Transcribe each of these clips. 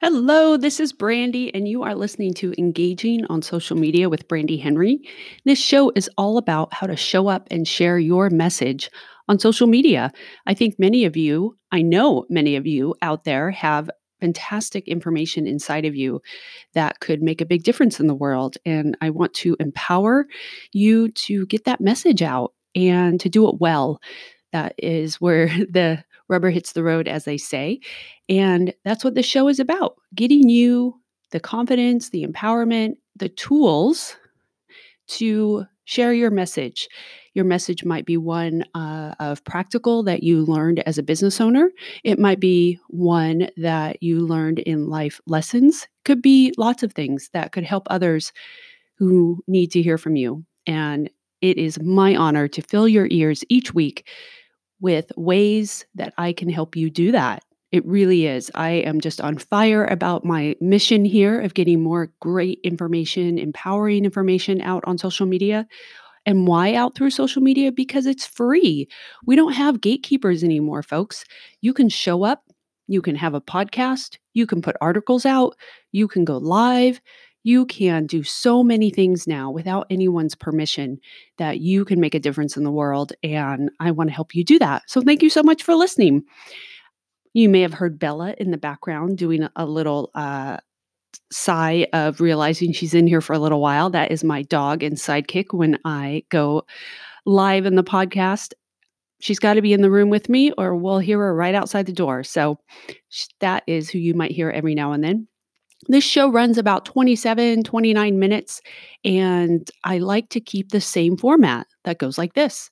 Hello, this is Brandy, and you are listening to Engaging on Social Media with Brandy Henry. This show is all about how to show up and share your message on social media. I think many of you, I know many of you out there have fantastic information inside of you that could make a big difference in the world. And I want to empower you to get that message out and to do it well. That is where the rubber hits the road, as they say. And that's what this show is about getting you the confidence, the empowerment, the tools to share your message. Your message might be one uh, of practical that you learned as a business owner. It might be one that you learned in life lessons. Could be lots of things that could help others who need to hear from you. And it is my honor to fill your ears each week with ways that I can help you do that. It really is. I am just on fire about my mission here of getting more great information, empowering information out on social media. And why out through social media? Because it's free. We don't have gatekeepers anymore, folks. You can show up, you can have a podcast, you can put articles out, you can go live, you can do so many things now without anyone's permission that you can make a difference in the world. And I want to help you do that. So thank you so much for listening. You may have heard Bella in the background doing a little uh, sigh of realizing she's in here for a little while. That is my dog and sidekick when I go live in the podcast. She's got to be in the room with me, or we'll hear her right outside the door. So that is who you might hear every now and then. This show runs about 27, 29 minutes, and I like to keep the same format that goes like this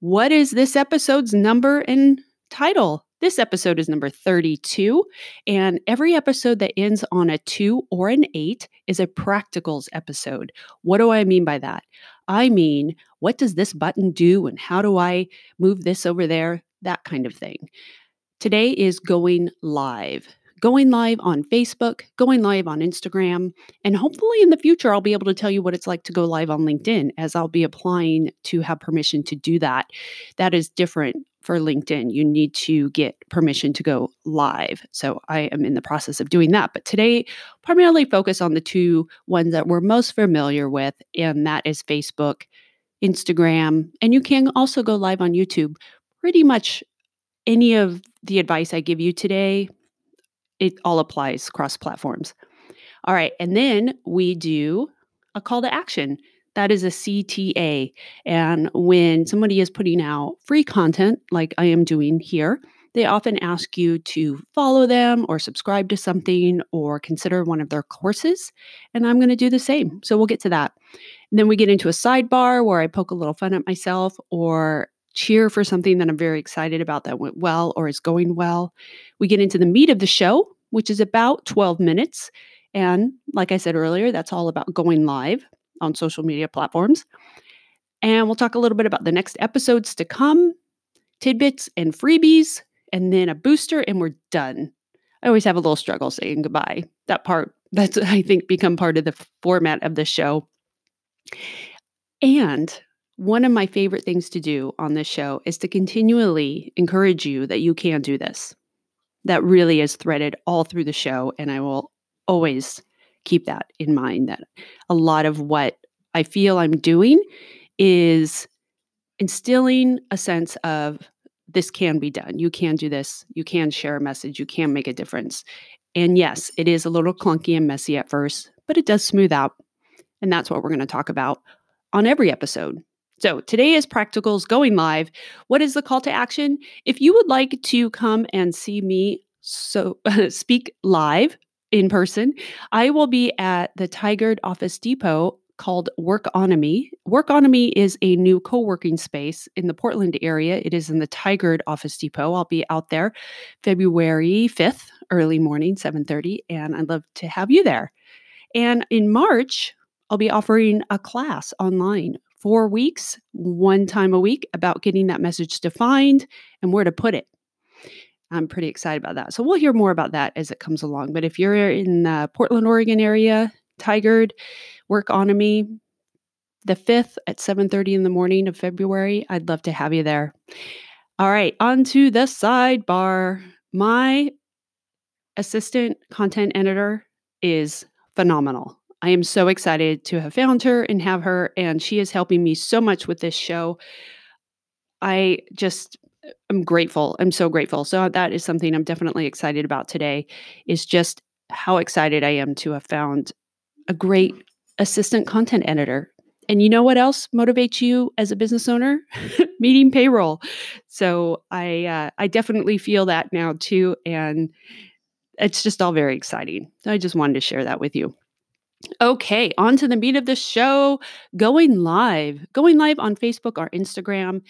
What is this episode's number and title? This episode is number 32, and every episode that ends on a two or an eight is a practicals episode. What do I mean by that? I mean, what does this button do, and how do I move this over there? That kind of thing. Today is going live going live on Facebook, going live on Instagram, and hopefully in the future, I'll be able to tell you what it's like to go live on LinkedIn as I'll be applying to have permission to do that. That is different for LinkedIn. You need to get permission to go live. So I am in the process of doing that. But today, primarily focus on the two ones that we're most familiar with, and that is Facebook, Instagram, and you can also go live on YouTube. Pretty much any of the advice I give you today it all applies cross platforms. All right. And then we do a call to action. That is a CTA. And when somebody is putting out free content, like I am doing here, they often ask you to follow them or subscribe to something or consider one of their courses. And I'm going to do the same. So we'll get to that. And then we get into a sidebar where I poke a little fun at myself or cheer for something that I'm very excited about that went well or is going well. We get into the meat of the show, which is about 12 minutes. And like I said earlier, that's all about going live on social media platforms. And we'll talk a little bit about the next episodes to come, tidbits and freebies, and then a booster, and we're done. I always have a little struggle saying goodbye. That part, that's, I think, become part of the format of the show. And one of my favorite things to do on this show is to continually encourage you that you can do this. That really is threaded all through the show. And I will always keep that in mind that a lot of what I feel I'm doing is instilling a sense of this can be done. You can do this. You can share a message. You can make a difference. And yes, it is a little clunky and messy at first, but it does smooth out. And that's what we're going to talk about on every episode. So today is Practicals going live. What is the call to action? If you would like to come and see me so speak live in person, I will be at the Tigard Office Depot called Workonomy. Workonomy is a new co-working space in the Portland area. It is in the Tigard Office Depot. I'll be out there February 5th, early morning, 7:30, and I'd love to have you there. And in March, I'll be offering a class online four weeks, one time a week, about getting that message defined and where to put it. I'm pretty excited about that. So we'll hear more about that as it comes along. But if you're in the Portland, Oregon area, Tigered, work Tigard, Workonomy, the 5th at 7:30 in the morning of February, I'd love to have you there. All right, on to the sidebar. My assistant content editor is phenomenal. I am so excited to have found her and have her, and she is helping me so much with this show. I just am grateful. I'm so grateful. So that is something I'm definitely excited about today is just how excited I am to have found a great assistant content editor. And you know what else motivates you as a business owner? Meeting payroll. So I uh, I definitely feel that now too, and it's just all very exciting. I just wanted to share that with you. Okay, on to the meat of the show. Going live, going live on Facebook or Instagram.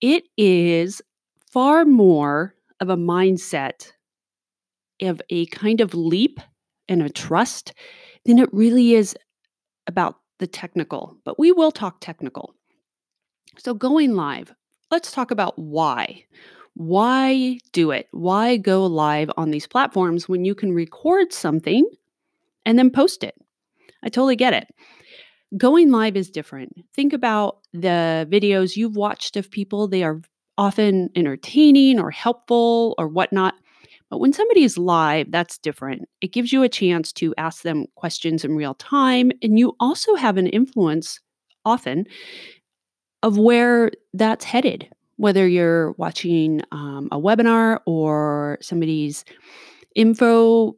It is far more of a mindset of a kind of leap and a trust than it really is about the technical, but we will talk technical. So, going live, let's talk about why. Why do it? Why go live on these platforms when you can record something and then post it? I totally get it. Going live is different. Think about the videos you've watched of people, they are often entertaining or helpful or whatnot. But when somebody is live, that's different. It gives you a chance to ask them questions in real time. And you also have an influence often of where that's headed, whether you're watching um, a webinar or somebody's info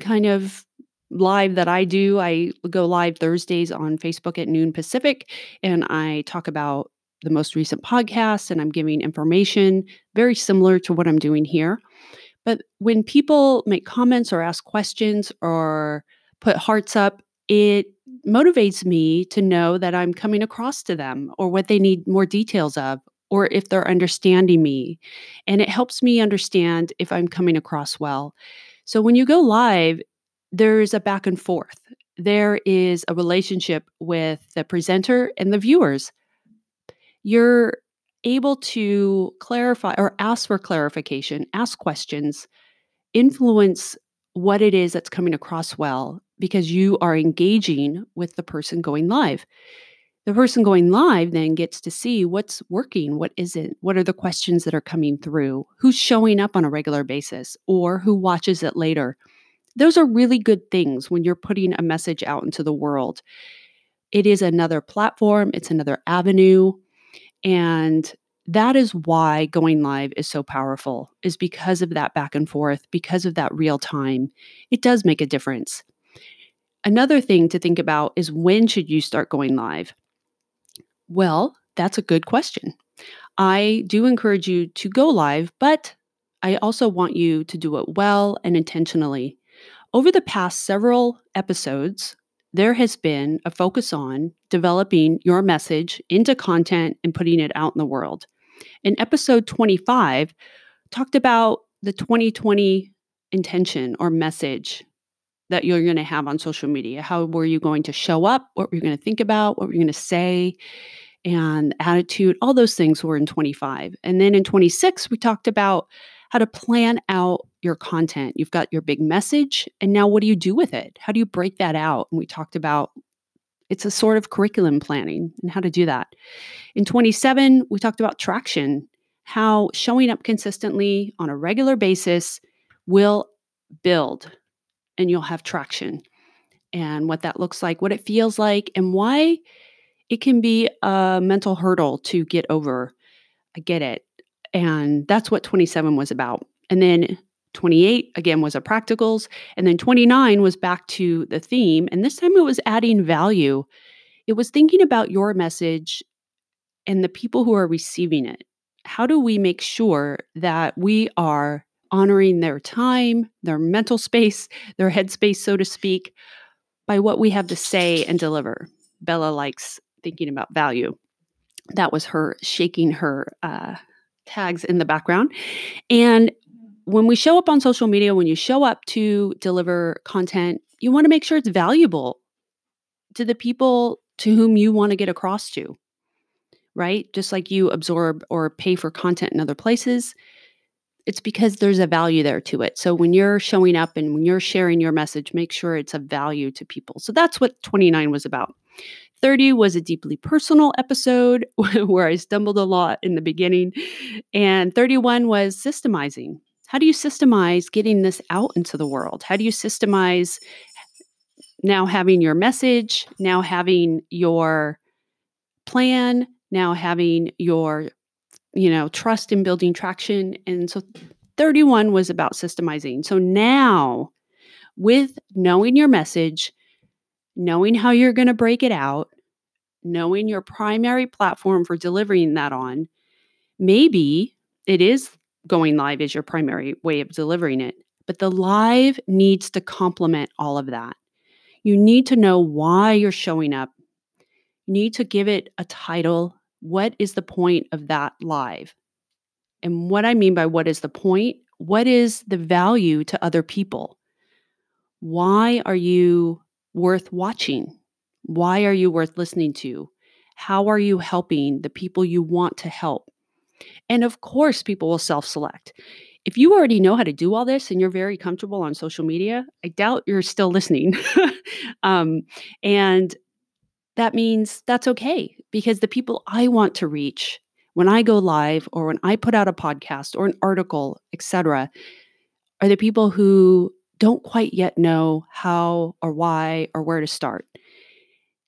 kind of live that I do. I go live Thursdays on Facebook at noon Pacific, and I talk about the most recent podcast and I'm giving information very similar to what I'm doing here. But when people make comments or ask questions or put hearts up, it motivates me to know that I'm coming across to them or what they need more details of or if they're understanding me. And it helps me understand if I'm coming across well. So when you go live, there's a back and forth. There is a relationship with the presenter and the viewers. You're able to clarify or ask for clarification, ask questions, influence what it is that's coming across well because you are engaging with the person going live. The person going live then gets to see what's working, what isn't, what are the questions that are coming through, who's showing up on a regular basis, or who watches it later. Those are really good things when you're putting a message out into the world. It is another platform, it's another avenue and that is why going live is so powerful, is because of that back and forth, because of that real time. It does make a difference. Another thing to think about is when should you start going live? Well, that's a good question. I do encourage you to go live, but I also want you to do it well and intentionally. Over the past several episodes, there has been a focus on developing your message into content and putting it out in the world. In episode 25, talked about the 2020 intention or message that you're going to have on social media. How were you going to show up? What were you going to think about? What were you going to say? And attitude, all those things were in 25. And then in 26, we talked about how to plan out your content. You've got your big message, and now what do you do with it? How do you break that out? And we talked about it's a sort of curriculum planning and how to do that. In 27, we talked about traction, how showing up consistently on a regular basis will build and you'll have traction and what that looks like, what it feels like, and why it can be a mental hurdle to get over. I get it. And that's what 27 was about. And then 28 again was a practicals and then 29 was back to the theme and this time it was adding value. It was thinking about your message and the people who are receiving it. How do we make sure that we are honoring their time their mental space their headspace so to speak by what we have to say and deliver? Bella likes thinking about value. That was her shaking her uh, tags in the background and when we show up on social media, when you show up to deliver content, you want to make sure it's valuable to the people to whom you want to get across to, right? Just like you absorb or pay for content in other places, it's because there's a value there to it. So when you're showing up and when you're sharing your message, make sure it's a value to people. So that's what 29 was about. 30 was a deeply personal episode where I stumbled a lot in the beginning. And 31 was systemizing How do you systemize getting this out into the world? How do you systemize now having your message, now having your plan, now having your you know, trust in building traction and so 31 was about systemizing. So now with knowing your message, knowing how you're going to break it out, knowing your primary platform for delivering that on, maybe it is going live is your primary way of delivering it, but the live needs to complement all of that. You need to know why you're showing up. You need to give it a title. What is the point of that live? And what I mean by what is the point, what is the value to other people? Why are you worth watching? Why are you worth listening to? How are you helping the people you want to help? And of course, people will self select. If you already know how to do all this and you're very comfortable on social media, I doubt you're still listening. um, and that means that's okay because the people I want to reach when I go live or when I put out a podcast or an article, etc., are the people who don't quite yet know how or why or where to start.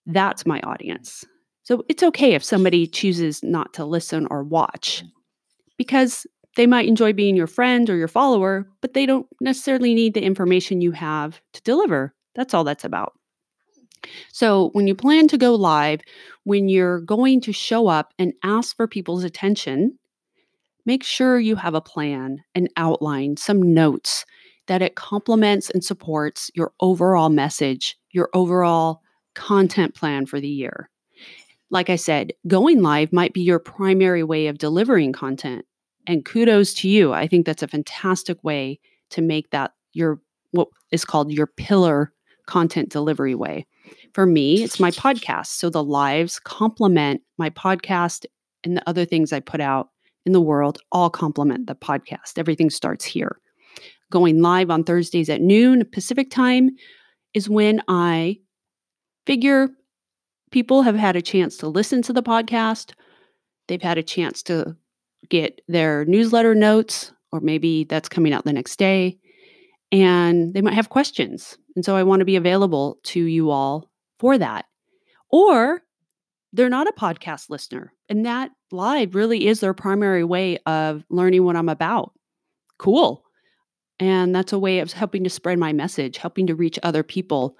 That's my audience. So it's okay if somebody chooses not to listen or watch mm. because they might enjoy being your friend or your follower, but they don't necessarily need the information you have to deliver. That's all that's about. So, when you plan to go live, when you're going to show up and ask for people's attention, make sure you have a plan, an outline, some notes that it complements and supports your overall message, your overall content plan for the year. Like I said, going live might be your primary way of delivering content. And kudos to you. I think that's a fantastic way to make that your what is called your pillar content delivery way. For me, it's my podcast. So the lives complement my podcast and the other things I put out in the world all complement the podcast. Everything starts here going live on Thursdays at noon Pacific time is when I figure people have had a chance to listen to the podcast. They've had a chance to get their newsletter notes, or maybe that's coming out the next day, and they might have questions. And so I want to be available to you all for that. Or they're not a podcast listener, and that live really is their primary way of learning what I'm about. Cool. And that's a way of helping to spread my message, helping to reach other people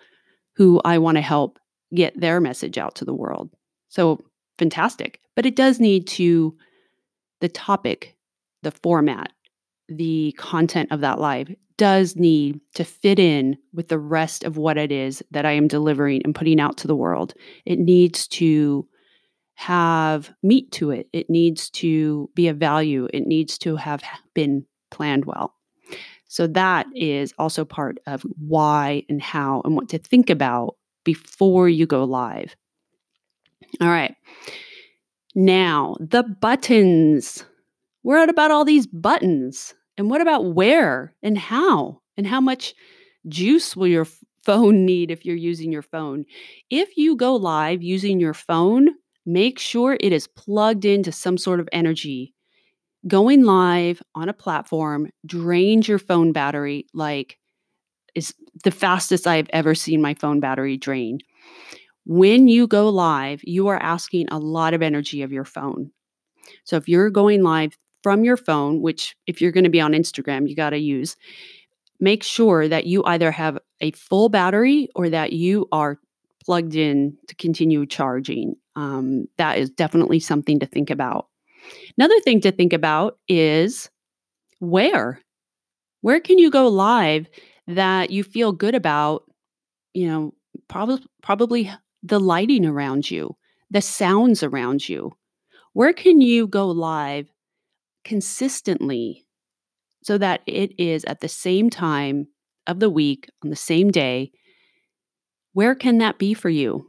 who I want to help get their message out to the world. So fantastic. But it does need to, the topic, the format, the content of that live does need to fit in with the rest of what it is that I am delivering and putting out to the world. It needs to have meat to it. It needs to be a value. It needs to have been planned well. So that mm-hmm. is also part of why and how and what to think about before you go live. All right. Now, the buttons. We're at about all these buttons. And what about where and how and how much juice will your phone need if you're using your phone? If you go live using your phone, make sure it is plugged into some sort of energy going live on a platform drains your phone battery like is the fastest I've ever seen my phone battery drain. When you go live, you are asking a lot of energy of your phone. So if you're going live from your phone, which if you're going to be on Instagram, you got to use, make sure that you either have a full battery or that you are plugged in to continue charging. Um, that is definitely something to think about. Another thing to think about is where. Where can you go live that you feel good about, you know, probably probably the lighting around you, the sounds around you. Where can you go live consistently so that it is at the same time of the week on the same day? Where can that be for you?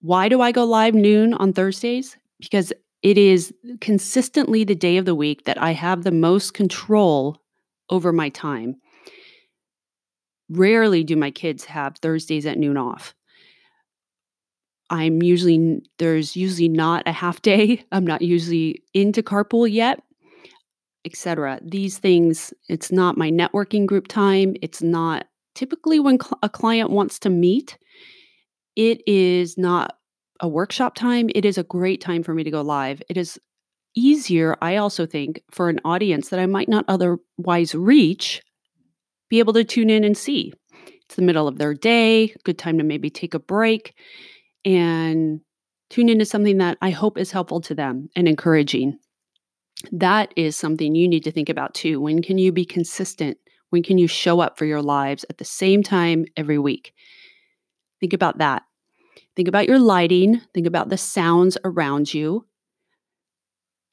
Why do I go live noon on Thursdays? Because it is consistently the day of the week that I have the most control over my time. Rarely do my kids have Thursdays at noon off. I'm usually, there's usually not a half day. I'm not usually into carpool yet. etc. These things, it's not my networking group time. It's not typically when cl- a client wants to meet. It is not a workshop time. It is a great time for me to go live. It is easier, I also think, for an audience that I might not otherwise reach, be able to tune in and see. It's the middle of their day, good time to maybe take a break and tune into something that I hope is helpful to them and encouraging. That is something you need to think about too. When can you be consistent? When can you show up for your lives at the same time every week? Think about that. Think about your lighting, think about the sounds around you,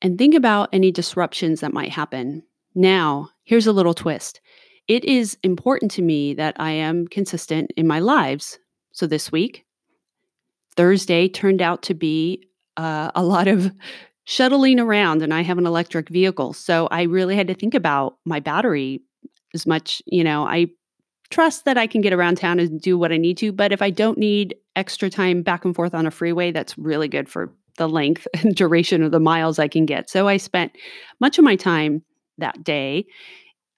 and think about any disruptions that might happen. Now, here's a little twist it is important to me that I am consistent in my lives. So this week, Thursday turned out to be uh, a lot of shuttling around, and I have an electric vehicle. So I really had to think about my battery as much. You know, I trust that I can get around town and do what I need to. But if I don't need extra time back and forth on a freeway, that's really good for the length and duration of the miles I can get. So I spent much of my time that day,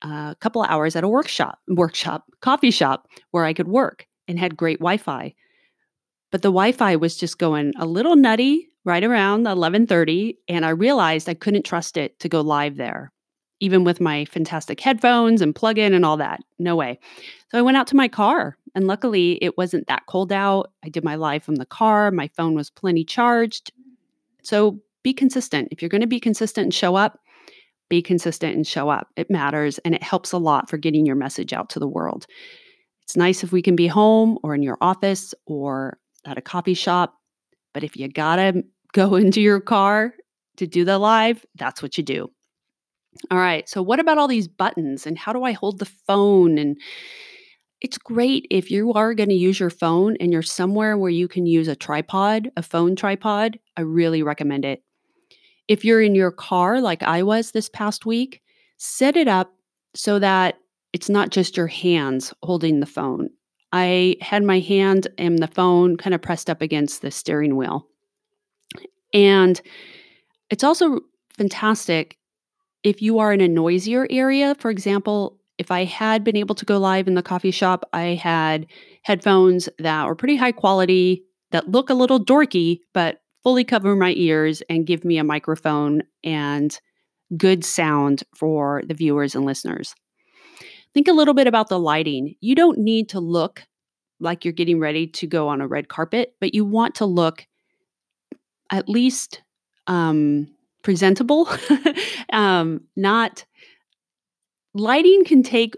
uh, a couple of hours at a workshop, workshop, coffee shop where I could work and had great Wi-Fi. But the Wi-Fi was just going a little nutty right around 11:30 and I realized I couldn't trust it to go live there even with my fantastic headphones and plug in and all that. No way. So I went out to my car and luckily it wasn't that cold out. I did my live from the car. My phone was plenty charged. So be consistent. If you're going to be consistent and show up, be consistent and show up. It matters and it helps a lot for getting your message out to the world. It's nice if we can be home or in your office or at a coffee shop. But if you got to go into your car to do the live, that's what you do. All right. So, what about all these buttons and how do I hold the phone? And it's great if you are going to use your phone and you're somewhere where you can use a tripod, a phone tripod. I really recommend it. If you're in your car, like I was this past week, set it up so that it's not just your hands holding the phone. I had my hand and the phone kind of pressed up against the steering wheel. And it's also fantastic if you are in a noisier area, for example, if I had been able to go live in the coffee shop, I had headphones that were pretty high quality, that look a little dorky, but fully cover my ears and give me a microphone and good sound for the viewers and listeners. Think a little bit about the lighting. You don't need to look like you're getting ready to go on a red carpet, but you want to look at least um, presentable, um, not lighting can take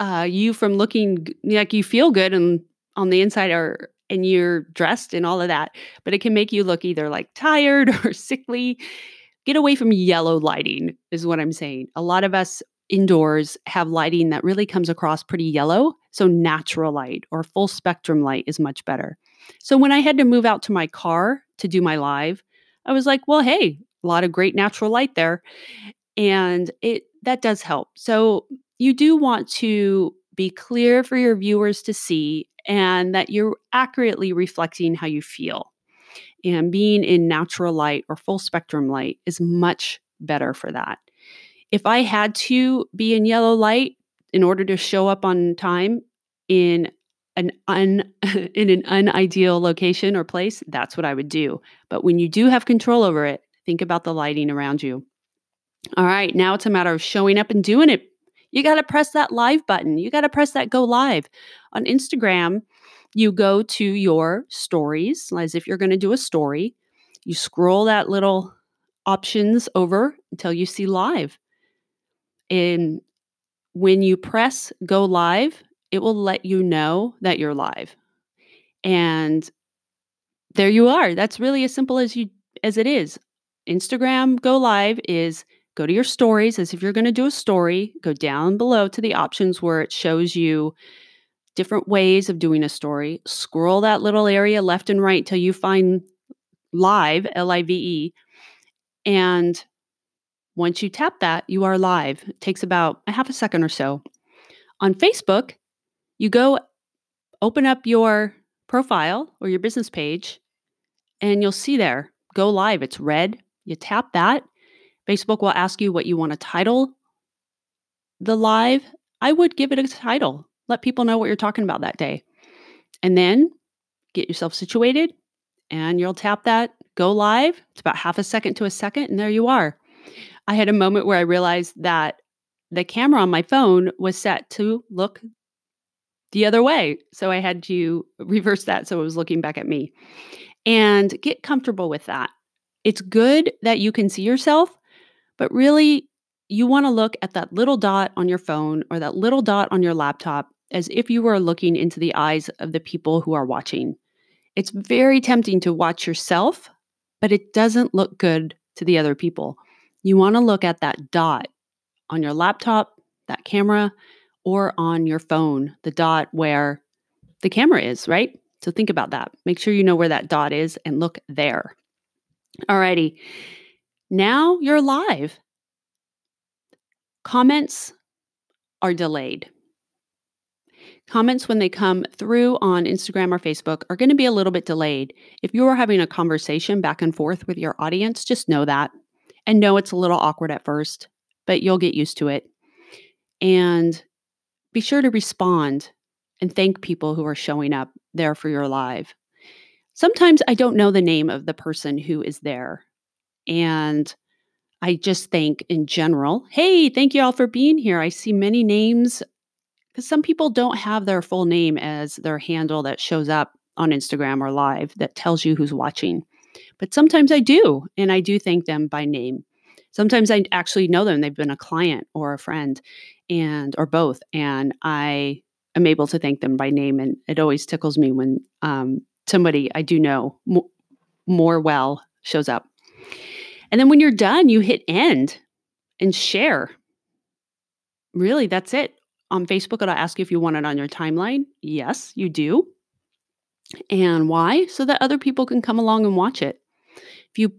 uh, you from looking like you feel good and on the inside or and you're dressed and all of that, but it can make you look either like tired or sickly. Get away from yellow lighting, is what I'm saying. A lot of us indoors have lighting that really comes across pretty yellow. So, natural light or full spectrum light is much better. So, when I had to move out to my car to do my live, I was like, well, hey, a lot of great natural light there. And it that does help. So you do want to be clear for your viewers to see and that you're accurately reflecting how you feel. And being in natural light or full spectrum light is much better for that. If I had to be in yellow light in order to show up on time in an un in an unideal location or place, that's what I would do. But when you do have control over it, Think about the lighting around you. All right, now it's a matter of showing up and doing it. You got to press that live button. You got to press that go live. On Instagram, you go to your stories, as if you're going to do a story. You scroll that little options over until you see live. And when you press go live, it will let you know that you're live. And there you are. That's really as simple as you as it is. Instagram Go Live is go to your stories as if you're going to do a story, go down below to the options where it shows you different ways of doing a story. Scroll that little area left and right till you find live, L I V E. And once you tap that, you are live. It takes about a half a second or so. On Facebook, you go open up your profile or your business page, and you'll see there go live. It's red. You tap that, Facebook will ask you what you want to title the live. I would give it a title. Let people know what you're talking about that day. And then get yourself situated and you'll tap that go live. It's about half a second to a second, and there you are. I had a moment where I realized that the camera on my phone was set to look the other way. So I had to reverse that so it was looking back at me and get comfortable with that. It's good that you can see yourself, but really, you want to look at that little dot on your phone or that little dot on your laptop as if you were looking into the eyes of the people who are watching. It's very tempting to watch yourself, but it doesn't look good to the other people. You want to look at that dot on your laptop, that camera, or on your phone, the dot where the camera is, right? So think about that. Make sure you know where that dot is and look there. Alrighty. Now you're live. Comments are delayed. Comments, when they come through on Instagram or Facebook, are going to be a little bit delayed. If you are having a conversation back and forth with your audience, just know that and know it's a little awkward at first, but you'll get used to it. And be sure to respond and thank people who are showing up there for your live. Sometimes I don't know the name of the person who is there. And I just think in general, hey, thank you all for being here. I see many names because some people don't have their full name as their handle that shows up on Instagram or live that tells you who's watching. But sometimes I do, and I do thank them by name. Sometimes I actually know them. They've been a client or a friend and or both. And I am able to thank them by name. And it always tickles me when um, somebody I do know more well shows up. And then when you're done, you hit end and share. Really, that's it on Facebook, it'll ask you if you want it on your timeline. Yes, you do. And why? So that other people can come along and watch it. If you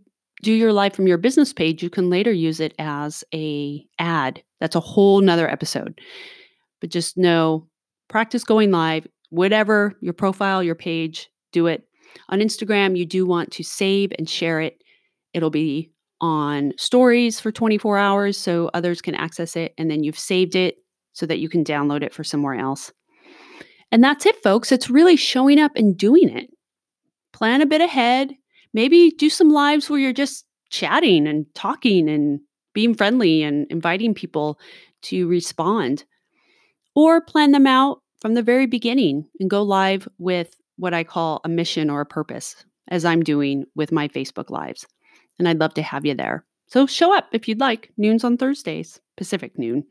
do your live from your business page, you can later use it as a ad. That's a whole nother episode. But just know, practice going live, whatever your profile, your page, do it. On Instagram, you do want to save and share it. It'll be on stories for 24 hours so others can access it. And then you've saved it so that you can download it for somewhere else. And that's it, folks. It's really showing up and doing it. Plan a bit ahead. Maybe do some lives where you're just chatting and talking and being friendly and inviting people to respond. Or plan them out from the very beginning and go live with what I call a mission or a purpose, as I'm doing with my Facebook Lives. And I'd love to have you there. So show up if you'd like, noons on Thursdays, Pacific noon.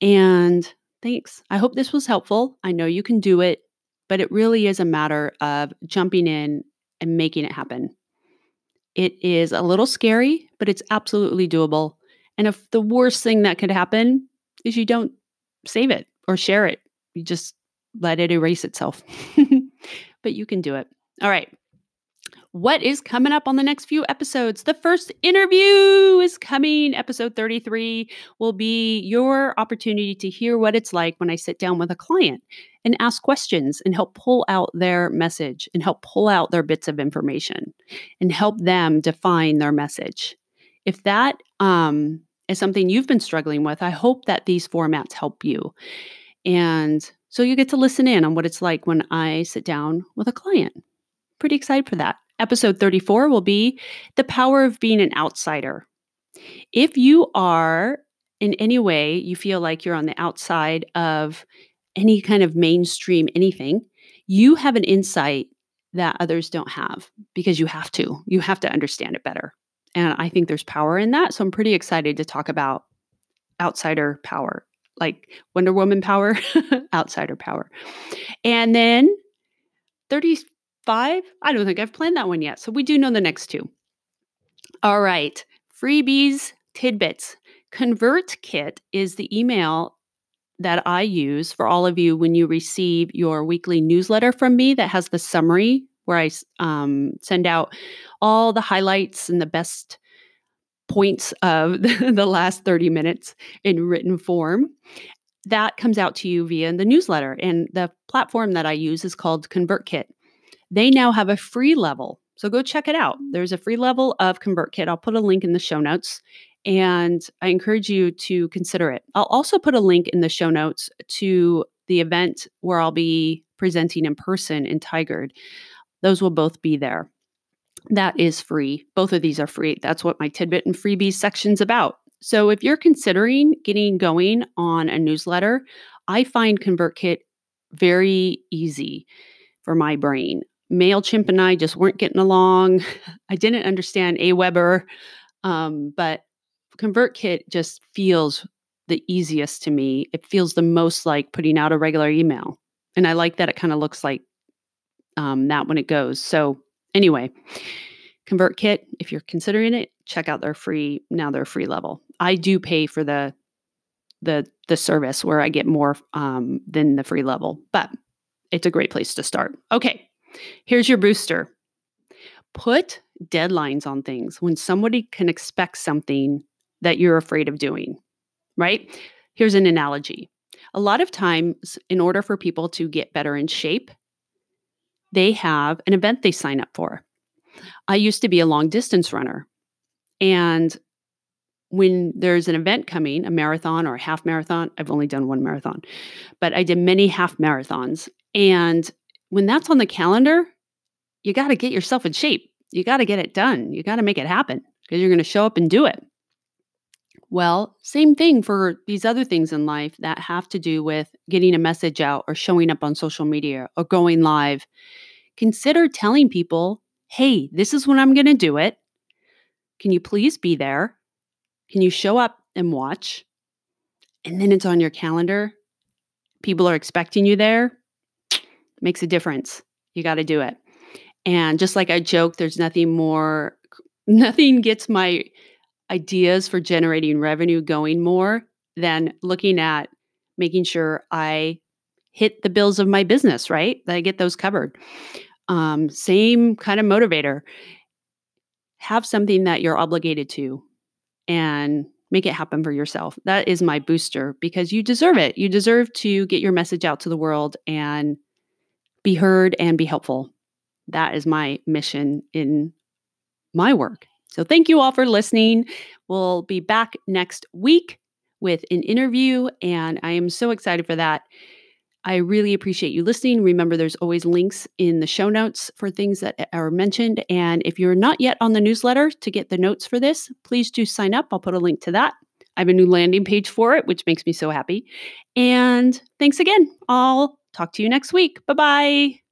And thanks. I hope this was helpful. I know you can do it, but it really is a matter of jumping in and making it happen. It is a little scary, but it's absolutely doable. And if the worst thing that could happen is you don't save it or share it, you just let it erase itself. but you can do it. All right what is coming up on the next few episodes. The first interview is coming. Episode 33 will be your opportunity to hear what it's like when I sit down with a client and ask questions and help pull out their message and help pull out their bits of information and help them define their message. If that um, is something you've been struggling with, I hope that these formats help you. And so you get to listen in on what it's like when I sit down with a client. Pretty excited for that. Episode 34 will be The Power of Being an Outsider. If you are in any way, you feel like you're on the outside of any kind of mainstream anything, you have an insight that others don't have because you have to. You have to understand it better. And I think there's power in that. So I'm pretty excited to talk about outsider power, like Wonder Woman power, outsider power. And then 35. I don't think I've planned that one yet. So we do know the next two. All right. Freebies, tidbits. ConvertKit is the email that I use for all of you when you receive your weekly newsletter from me that has the summary where I um, send out all the highlights and the best points of the last 30 minutes in written form. That comes out to you via the newsletter. And the platform that I use is called ConvertKit. They now have a free level. So go check it out. There's a free level of ConvertKit. I'll put a link in the show notes. And I encourage you to consider it. I'll also put a link in the show notes to the event where I'll be presenting in person in Tigard. Those will both be there. That is free. Both of these are free. That's what my tidbit and freebies section's about. So if you're considering getting going on a newsletter, I find ConvertKit very easy for my brain. MailChimp and I just weren't getting along. I didn't understand Aweber, um, but ConvertKit just feels the easiest to me. It feels the most like putting out a regular email. And I like that it kind of looks like um, that when it goes. So, anyway, ConvertKit, if you're considering it, check out their free, now their free level. I do pay for the the the service where I get more um, than the free level, but it's a great place to start. Okay, here's your booster. Put deadlines on things when somebody can expect something that you're afraid of doing, right? Here's an analogy. A lot of times, in order for people to get better in shape, they have an event they sign up for. I used to be a long distance runner. And when there's an event coming, a marathon or a half marathon, I've only done one marathon, but I did many half marathons. And when that's on the calendar, you got to get yourself in shape. You got to get it done. You got to make it happen because you're going to show up and do it. Well, same thing for these other things in life that have to do with getting a message out or showing up on social media or going live. Consider telling people, hey, this is when I'm going to do it. Can you please be there? Can you show up and watch? And then it's on your calendar. People are expecting you there. Makes a difference. You got to do it. And just like I joke, there's nothing more, nothing gets my ideas for generating revenue going more than looking at making sure I hit the bills of my business, right? That I get those covered. Um, same kind of motivator. Have something that you're obligated to and make it happen for yourself. That is my booster because you deserve it. You deserve to get your message out to the world and be heard and be helpful. That is my mission in my work. So thank you all for listening. We'll be back next week with an interview, and I am so excited for that. I really appreciate you listening. Remember, there's always links in the show notes for things that are mentioned. And if you're not yet on the newsletter to get the notes for this, please do sign up. I'll put a link to that. I have a new landing page for it, which makes me so happy. And thanks again. I'll talk to you next week. Bye bye.